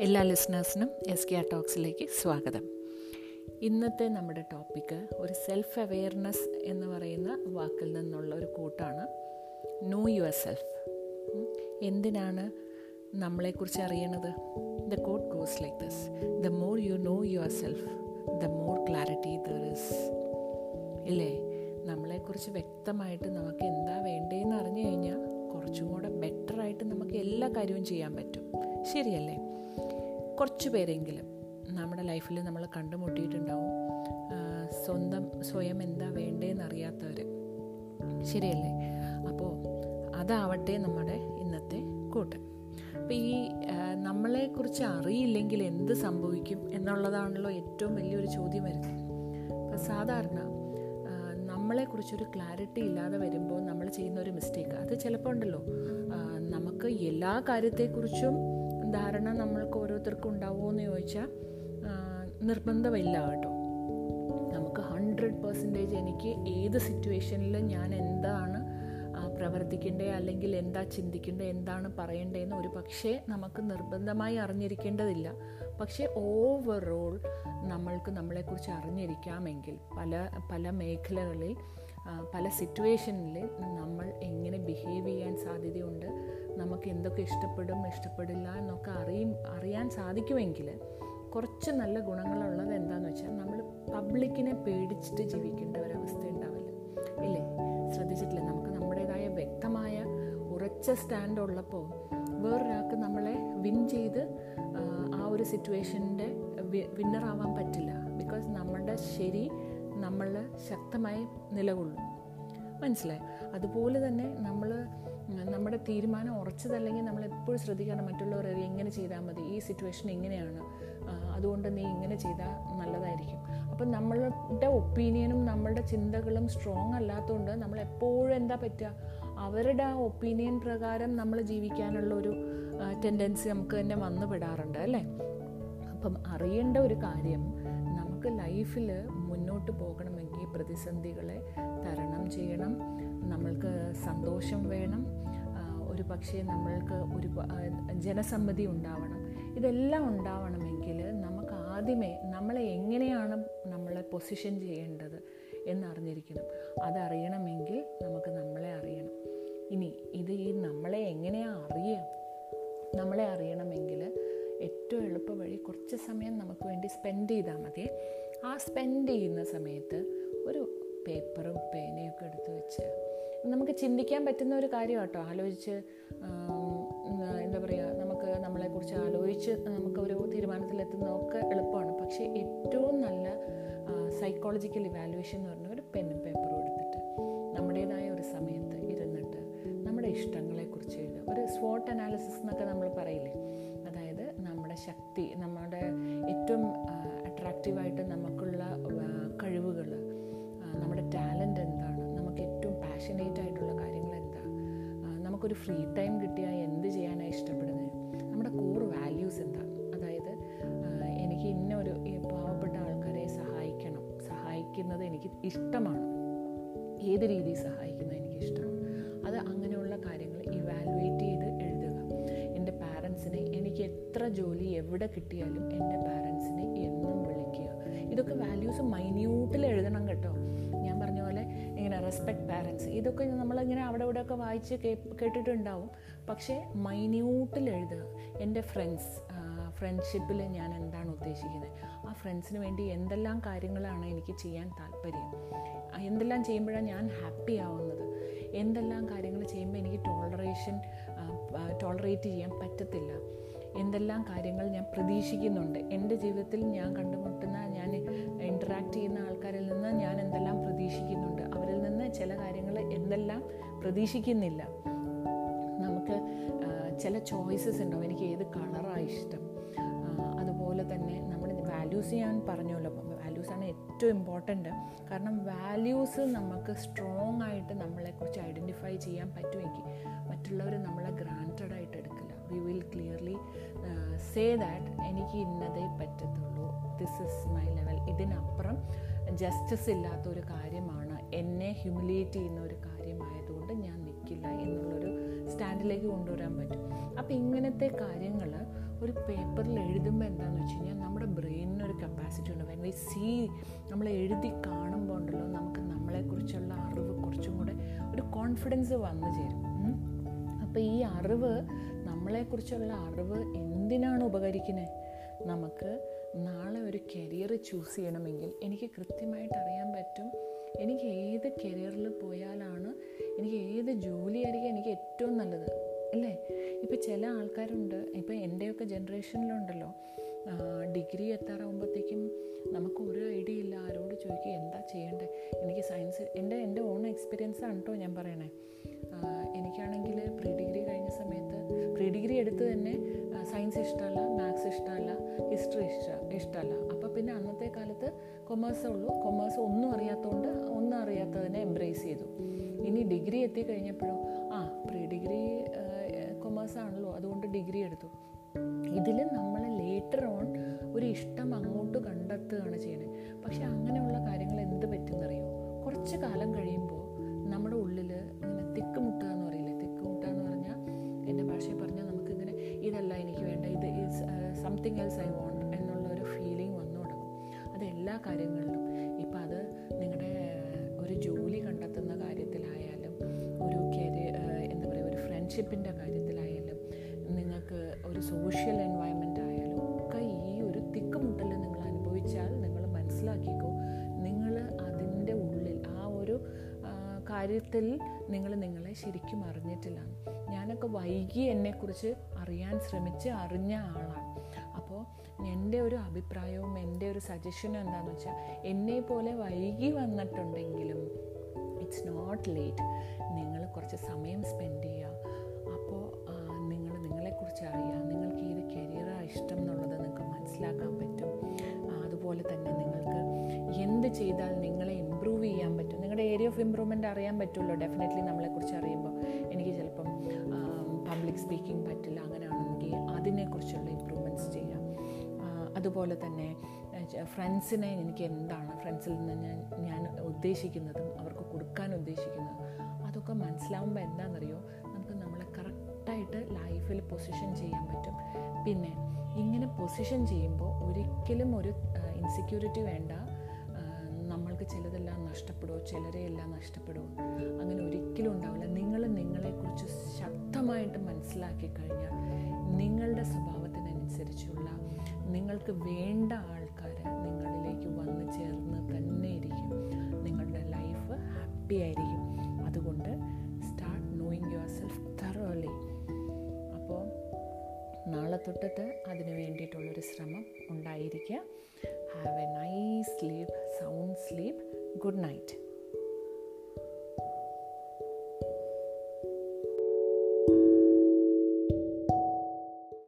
എല്ലാ ലിസണേഴ്സിനും S K R ടോക്സിലേക്ക് സ്വാഗതം. ഇന്നത്തെ നമ്മുടെ ടോപ്പിക്ക് ഒരു സെൽഫ് അവെയർനെസ് എന്ന് പറയുന്ന വാക്കിൽ നിന്നുള്ള ഒരു കൂട്ടാണ് നോ യുവർ സെൽഫ് എന്തിനാണ് നമ്മളെക്കുറിച്ച് അറിയണത്? The quote goes like this the more you know yourself the more clarity there is ഇല്ലേ? നമ്മളെക്കുറിച്ച് വ്യക്തമായിട്ട് നമുക്ക് എന്താ വേണ്ടതെന്ന് അറിഞ്ഞു കഴിഞ്ഞാൽ കുറച്ചും കൂടെ ബെറ്ററായിട്ട് നമുക്ക് എല്ലാ കാര്യവും ചെയ്യാൻ പറ്റും. ശരിയല്ലേ? കുറച്ച് പേരെങ്കിലും നമ്മുടെ ലൈഫിൽ നമ്മൾ കണ്ടുമുട്ടിയിട്ടുണ്ടാവും. സ്വന്തം സ്വയം എന്താ വേണ്ടതെന്ന് അറിയാത്തവർ ശരിയല്ലേ? അപ്പോൾ അതാവട്ടെ നമ്മുടെ ഇന്നത്തെ കൂട്ട്. അപ്പോൾ ഈ നമ്മളെക്കുറിച്ച് അറിയില്ലെങ്കിൽ എന്ത് സംഭവിക്കും എന്നുള്ളതാണല്ലോ ഏറ്റവും വലിയൊരു ചോദ്യം വരുന്നത്. അപ്പോൾ സാധാരണ നമ്മളെക്കുറിച്ചൊരു ക്ലാരിറ്റി ഇല്ലാതെ വരുമ്പോൾ നമ്മൾ ചെയ്യുന്ന ഒരു മിസ്റ്റേക്ക്. അത് ചിലപ്പോൾ ഉണ്ടല്ലോ. നമുക്ക് എല്ലാ കാര്യത്തെക്കുറിച്ചും ധാരണ നമ്മൾക്ക് ഓരോരുത്തർക്കും ഉണ്ടാവുമോ എന്ന് ചോദിച്ചാൽ നിർബന്ധമില്ല കേട്ടോ. നമുക്ക് ഹൺഡ്രഡ് പെർസെന്റേജ് എനിക്ക് ഏത് സിറ്റുവേഷനിൽ ഞാൻ എന്താണ് പ്രവർത്തിക്കേണ്ടത് അല്ലെങ്കിൽ എന്താ ചിന്തിക്കേണ്ടത് എന്താണ് പറയേണ്ടതെന്ന് ഒരു പക്ഷേ നമുക്ക് നിർബന്ധമായി അറിഞ്ഞിരിക്കേണ്ടതില്ല. പക്ഷേ ഓവറോൾ നമ്മൾക്ക് നമ്മളെക്കുറിച്ച് അറിഞ്ഞിരിക്കാമെങ്കിൽ പല പല മേഖലകളിൽ പല സിറ്റുവേഷനിൽ നമ്മൾ എങ്ങനെ ബിഹേവ് ചെയ്യാൻ സാധ്യതയുണ്ട് നമുക്ക് എന്തൊക്കെ ഇഷ്ടപ്പെടും ഇഷ്ടപ്പെടില്ല എന്നൊക്കെ അറിയും അറിയാൻ സാധിക്കുമെങ്കിൽ കുറച്ച് നല്ല ഗുണങ്ങളുള്ളത് എന്താണെന്ന് വെച്ചാൽ നമ്മൾ പബ്ലിക്കിനെ പേടിച്ചിട്ട് ജീവിക്കേണ്ട ഒരവസ്ഥ ഉണ്ടാവില്ല. ഇല്ലേ? ശ്രദ്ധിച്ചിട്ടില്ല? നമുക്ക് നമ്മുടേതായ വ്യക്തമായ ഉറച്ച സ്റ്റാൻഡ് ഉള്ളപ്പോൾ വേറൊരാൾക്ക് നമ്മളെ വിൻ ചെയ്ത് ആ ഒരു സിറ്റുവേഷന്റെ വിന്നറാവാൻ പറ്റില്ല. ബിക്കോസ് നമ്മളുടെ ശരി നമ്മൾ ശക്തമായി നിലകൊള്ളും. മനസ്സിലായി? അതുപോലെ തന്നെ നമ്മൾ നമ്മുടെ തീരുമാനം ഉറച്ചതല്ലെങ്കിൽ നമ്മൾ എപ്പോഴും ശ്രദ്ധിക്കണം മറ്റുള്ളവർ എങ്ങനെ ചെയ്താൽ മതി ഈ സിറ്റുവേഷൻ എങ്ങനെയാണ് അതുകൊണ്ട് നീ ഇങ്ങനെ ചെയ്താൽ നല്ലതായിരിക്കും. അപ്പം നമ്മളുടെ ഒപ്പീനിയനും നമ്മളുടെ ചിന്തകളും സ്ട്രോങ് അല്ലാത്തതുകൊണ്ട് നമ്മൾ എപ്പോഴും എന്താ പറ്റുക? അവരുടെ ആ ഒപ്പീനിയൻ പ്രകാരം നമ്മൾ ജീവിക്കാനുള്ള ഒരു ടെൻഡൻസി നമുക്ക് തന്നെ വന്നു പെടാറുണ്ട് അല്ലേ? അപ്പം അറിയേണ്ട ഒരു കാര്യം നമുക്ക് ലൈഫിൽ മുന്നോട്ട് പോകണമെങ്കിൽ പ്രതിസന്ധികളെ തരണം ചെയ്യണം. നമ്മൾക്ക് സന്തോഷം വേണം. ഒരു പക്ഷേ നമ്മൾക്ക് ഒരു ജനസമ്മതി ഉണ്ടാവണം. ഇതെല്ലാം ഉണ്ടാവണമെങ്കിൽ നമുക്ക് ആദ്യമേ നമ്മളെ എങ്ങനെയാണ് നമ്മളെ പൊസിഷൻ ചെയ്യേണ്ടത് എന്നറിഞ്ഞിരിക്കണം. അതറിയണമെങ്കിൽ നമുക്ക് നമ്മളെ അറിയണം. ഇനി ഇത് ഈ നമ്മളെ എങ്ങനെയാണ് അറിയുക നമ്മളെ അറിയണമെങ്കിൽ ഏറ്റവും എളുപ്പ വഴി കുറച്ച് സമയം നമുക്ക് വേണ്ടി സ്പെൻഡ് ചെയ്താൽ മതി. ആ സ്പെൻഡ് ചെയ്യുന്ന സമയത്ത് ഒരു പേപ്പറും പേനയൊക്കെ എടുത്ത് വെച്ച് നമുക്ക് ചിന്തിക്കാൻ പറ്റുന്ന ഒരു കാര്യം കേട്ടോ ആലോചിച്ച് എന്താ പറയുക നമുക്ക് നമ്മളെക്കുറിച്ച് ആലോചിച്ച് നമുക്ക് ഒരു തീരുമാനത്തിലെത്തുന്നതൊക്കെ എളുപ്പമാണ്. പക്ഷേ ഏറ്റവും നല്ല സൈക്കോളജിക്കൽ ഇവാലുവേഷൻ എന്ന് പറഞ്ഞ ഒരു പെന്നും പേപ്പറും എടുത്തിട്ട് നമ്മുടേതായ ഒരു സമയത്ത് ഇരുന്നിട്ട് നമ്മുടെ ഇഷ്ടങ്ങളെക്കുറിച്ച് എഴുതുക. ഒരു സ്വോട്ട് അനാലിസിസ് എന്നൊക്കെ നമ്മൾ പറയില്ലേ? ശക്തി നമ്മുടെ ഏറ്റവും അട്രാക്റ്റീവായിട്ട് നമുക്കുള്ള കഴിവുകൾ നമ്മുടെ ടാലന്റ് എന്താണ് നമുക്ക് ഏറ്റവും പാഷനേറ്റ് ആയിട്ടുള്ള കാര്യങ്ങൾ എന്താ നമുക്കൊരു ഫ്രീ ടൈം കിട്ടിയാൽ എന്ത് ചെയ്യാനാണ് ഇഷ്ടപ്പെടുന്നത് നമ്മുടെ കോർ വാല്യൂസ് എന്താ അതായത് എനിക്ക് ഇന്ന ഒരു പാവപ്പെട്ട ആൾക്കാരെ സഹായിക്കണം സഹായിക്കുന്നത് എനിക്ക് ഇഷ്ടമാണ് ഏത് രീതിയിൽ സഹായിക്കുന്നത് എനിക്ക് ഇഷ്ടമാണ് അത് അങ്ങനെയുള്ള കാര്യങ്ങൾ ഇവാലുവേറ്റ് ചെയ്ത് പാരൻസിനെ എനിക്ക് എത്ര ജോലി എവിടെ കിട്ടിയാലും എന്റെ പാരൻസിനെ എന്നും വിളിക്കുക. ഇതൊക്കെ വാല്യൂസ് മൈന്യൂട്ടിൽ എഴുതണം കേട്ടോ. ഞാൻ പറഞ്ഞ പോലെ ഇങ്ങനെ റെസ്പെക്ട് പാരൻസ് ഇതൊക്കെ നമ്മളിങ്ങനെ അവിടെ ഇവിടെയൊക്കെ വായിച്ച് കേട്ടിട്ടുണ്ടാവും. പക്ഷേ മൈന്യൂട്ടിൽ എഴുതുക. എന്റെ ഫ്രണ്ട്സ് ഫ്രണ്ട്ഷിപ്പിൽ ഞാൻ എന്താണ് ഉദ്ദേശിക്കുന്നത്? ആ ഫ്രണ്ട്സിന് വേണ്ടി എന്തെല്ലാം കാര്യങ്ങളാണ് എനിക്ക് ചെയ്യാൻ താല്പര്യം? എന്തെല്ലാം ചെയ്യുമ്പോഴാണ് ഞാൻ ഹാപ്പി ആവുന്നത്? എന്തെല്ലാം കാര്യങ്ങൾ ചെയ്യുമ്പോൾ എനിക്ക് ടോളറേഷൻ ടോളറേറ്റ് ചെയ്യാൻ പറ്റത്തില്ല. എന്തെല്ലാം കാര്യങ്ങൾ ഞാൻ പ്രതീക്ഷിക്കുന്നുണ്ട്. എന്റെ ജീവിതത്തിൽ ഞാൻ കണ്ടുമുട്ടുന്ന ഞാൻ ഇന്ററാക്ട് ചെയ്യുന്ന ആൾക്കാരിൽ നിന്ന് ഞാൻ എന്തെല്ലാം പ്രതീക്ഷിക്കുന്നുണ്ട്. അവരിൽ നിന്ന് ചില കാര്യങ്ങൾ എന്തെല്ലാം പ്രതീക്ഷിക്കുന്നില്ല. നമുക്ക് ചില ചോയ്സസ് ഉണ്ടാവും. എനിക്ക് ഏത് കളറാണ് ഇഷ്ടം? അതുപോലെ തന്നെ നമ്മുടെ വാല്യൂസ് ഞാൻ പറഞ്ഞല്ലോ വാല്യൂസാണ് ഏറ്റവും ഇമ്പോർട്ടന്റ് കാരണം വാല്യൂസ് നമുക്ക് സ്ട്രോങ് ആയിട്ട് നമ്മളെക്കുറിച്ച് ഐഡന്റിഫൈ ചെയ്യാൻ പറ്റുമെങ്കിൽ മറ്റുള്ളവർ നമ്മളെ ഗ്രാന്റഡ് ആയിട്ട് എടുക്കില്ല. We will clearly say that എനിക്ക് ഇന്നതേ പറ്റത്തുള്ളൂ. ദിസ് ഇസ് മൈ ലെവൽ ഇതിനപ്പുറം ജസ്റ്റിസ് ഇല്ലാത്ത ഒരു കാര്യമാണ്. എന്നെ ഹ്യൂമിലിയേറ്റ് ചെയ്യുന്ന ഒരു കാര്യമായതുകൊണ്ട് ഞാൻ നിൽക്കില്ല എന്നുള്ളൊരു സ്റ്റാൻഡിലേക്ക് കൊണ്ടുവരാൻ പറ്റും. അപ്പോൾ ഇങ്ങനത്തെ കാര്യങ്ങൾ ഒരു പേപ്പറിൽ എഴുതുമ്പോൾ എന്താണെന്ന് വെച്ച് കഴിഞ്ഞാൽ നമ്മുടെ ബ്രെയിനിന് ഒരു കപ്പാസിറ്റി ഉണ്ട്. വെൻ വി സീ നമ്മൾ എഴുതി കാണുമ്പോൾ ഉണ്ടല്ലോ നമുക്ക് നമ്മളെക്കുറിച്ചുള്ള അറിവ് കുറച്ചും കൂടെ ഒരു കോൺഫിഡൻസ് വന്നു ചേരും. അപ്പോൾ ഈ അറിവ് നമ്മളെക്കുറിച്ചുള്ള അറിവ് എന്തിനാണ് ഉപകരിക്കുന്നത് നമുക്ക് നാളെ ഒരു കരിയർ ചൂസ് ചെയ്യണമെങ്കിൽ എനിക്ക് കൃത്യമായിട്ട് അറിയാൻ പറ്റും. എനിക്ക് ഏത് കരിയറിൽ പോയാലാണ് എനിക്ക് ഏത് ജോലിയായിരിക്കും എനിക്ക് ഏറ്റവും നല്ലത്. അല്ലേ? ഇപ്പോൾ ചില ആൾക്കാരുണ്ട് ഇപ്പോൾ എന്റെയൊക്കെ ജനറേഷനിലുണ്ടല്ലോ. ഡിഗ്രി എത്താറാകുമ്പോഴത്തേക്കും നമുക്ക് ഒരു ഐഡിയ ഇല്ല ആരോട് ചോദിക്കുക എന്താ ചെയ്യേണ്ടത് എനിക്ക് സയൻസ് എന്റെ എന്റെ ഓൺ എക്സ്പീരിയൻസ് ആണ് കേട്ടോ ഞാൻ പറയണേ. എനിക്കാണെങ്കിൽ പ്രീ ഡിഗ്രി കഴിഞ്ഞ സമയത്ത് പ്രീ ഡിഗ്രി എടുത്ത് തന്നെ സയൻസ് ഇഷ്ടമല്ല മാത്സ് ഇഷ്ടമല്ല ഹിസ്റ്ററി ഇഷ്ട ഇഷ്ടമല്ല. അപ്പോൾ പിന്നെ അന്നത്തെ കാലത്ത് കൊമേഴ്സേ ഉള്ളൂ. കൊമേഴ്സ് ഒന്നും അറിയാത്തതുകൊണ്ട് ഒന്നും അറിയാത്തതിനെ എംബ്രേസ് ചെയ്തു. ഇനി ഡിഗ്രി എത്തി എത്തിക്കഴിഞ്ഞപ്പോഴും ആ പ്രീ ഡിഗ്രി കൊമേഴ്സ് ആണല്ലോ അതുകൊണ്ട് ഡിഗ്രി എടുത്തു. ഇതിൽ നമ്മൾ ലേറ്റർ ഓൺ ഒരു ഇഷ്ടം അങ്ങോട്ട് കണ്ടെത്തുകയാണ് ചെയ്യുന്നത് പക്ഷെ അങ്ങനെയുള്ള കാര്യങ്ങൾ എന്ത് പറ്റുമെന്നറിയോ കുറച്ച് കാലം കഴിയുമ്പോൾ നമ്മുടെ ഉള്ളിൽ ഇങ്ങനെ തിക്കുമുട്ടുക എന്ന് പറയില്ലേ? തിക്കുമുട്ടുക എന്ന് പറഞ്ഞാൽ എന്റെ ഭാഷയിൽ പറഞ്ഞാൽ നമുക്കിങ്ങനെ ഇതല്ല എനിക്ക് വേണ്ട ഇത് സംതിങ് എൽസ് ഐ വോണ്ട് എന്നുള്ള ഒരു ഫീലിംഗ് വന്നു തുടങ്ങും. അത് എല്ലാ കാര്യങ്ങളിലും ഫ്രണ്ട്ഷിപ്പിന്റെ കാര്യത്തിലായാലും നിങ്ങൾക്ക് ഒരു സോഷ്യൽ എൻവയൺമെന്റ് ആയാലും ഒക്കെ ഈ ഒരു തിക്കുമുട്ടൽ നിങ്ങൾ അനുഭവിച്ചാൽ നിങ്ങൾ മനസ്സിലാക്കിക്കോ. നിങ്ങൾ അതിന്റെ ഉള്ളിൽ ആ ഒരു കാര്യത്തിൽ നിങ്ങൾ നിങ്ങളെ ശരിക്കും അറിഞ്ഞിട്ടില്ല. ഞാനൊക്കെ വൈകി എന്നെക്കുറിച്ച് അറിയാൻ ശ്രമിച്ച് അറിഞ്ഞ ആളാണ്. അപ്പോൾ എന്റെ ഒരു അഭിപ്രായവും എന്റെ ഒരു സജഷനും എന്താണെന്ന് വെച്ചാൽ എന്നെ പോലെ വൈകി വന്നിട്ടുണ്ടെങ്കിലും ഇറ്റ്സ് നോട്ട് ലേറ്റ് നിങ്ങൾ കുറച്ച് സമയം സ്പെൻഡ് ഓഫ് ഇമ്പ്രൂവ്മെന്റ് അറിയാൻ പറ്റുമല്ലോ ഡെഫിനറ്റ്ലി നമ്മളെക്കുറിച്ച് അറിയുമ്പോൾ എനിക്ക് ചിലപ്പം പബ്ലിക് സ്പീക്കിംഗ് പറ്റില്ല. അങ്ങനെയാണെങ്കിൽ അതിനെക്കുറിച്ചുള്ള ഇമ്പ്രൂവ്മെന്റ്സ് ചെയ്യാം. അതുപോലെ തന്നെ ഫ്രണ്ട്സിനെ എനിക്ക് എന്താണ് ഫ്രണ്ട്സിൽ നിന്ന് ഞാൻ ഞാൻ ഉദ്ദേശിക്കുന്നതും അവർക്ക് കൊടുക്കാൻ ഉദ്ദേശിക്കുന്നതും അതൊക്കെ മനസ്സിലാവുമ്പോൾ എന്താണെന്നറിയോ നമുക്ക് നമ്മളെ കറക്റ്റായിട്ട് ലൈഫിൽ പൊസിഷൻ ചെയ്യാൻ പറ്റും. പിന്നെ ഇങ്ങനെ പൊസിഷൻ ചെയ്യുമ്പോൾ ഒരിക്കലും ഒരു ഇൻസെക്യൂരിറ്റി വേണ്ട. നമ്മൾക്ക് ചിലതെല്ലാം നഷ്ടപ്പെടുമോ ചിലരെ എല്ലാം നഷ്ടപ്പെടുമോ അങ്ങനെ ഒരിക്കലും ഉണ്ടാവില്ല. നിങ്ങൾ നിങ്ങളെക്കുറിച്ച് ശക്തമായിട്ട് മനസ്സിലാക്കി കഴിഞ്ഞാൽ നിങ്ങളുടെ സ്വഭാവത്തിനനുസരിച്ചുള്ള നിങ്ങൾക്ക് വേണ്ട ആൾക്കാർ നിങ്ങളിലേക്ക് വന്നു ചേർന്ന് തന്നെ ഇരിക്കും. നിങ്ങളുടെ ലൈഫ് ഹാപ്പി ആയിരിക്കും. അതുകൊണ്ട് start knowing your self thoroughly അപ്പോൾ നാളെ തൊട്ടിട്ട് അതിന് വേണ്ടിയിട്ടുള്ളൊരു ശ്രമം ഉണ്ടായിരിക്കുക. Have a nice sleep, sound sleep. Good night.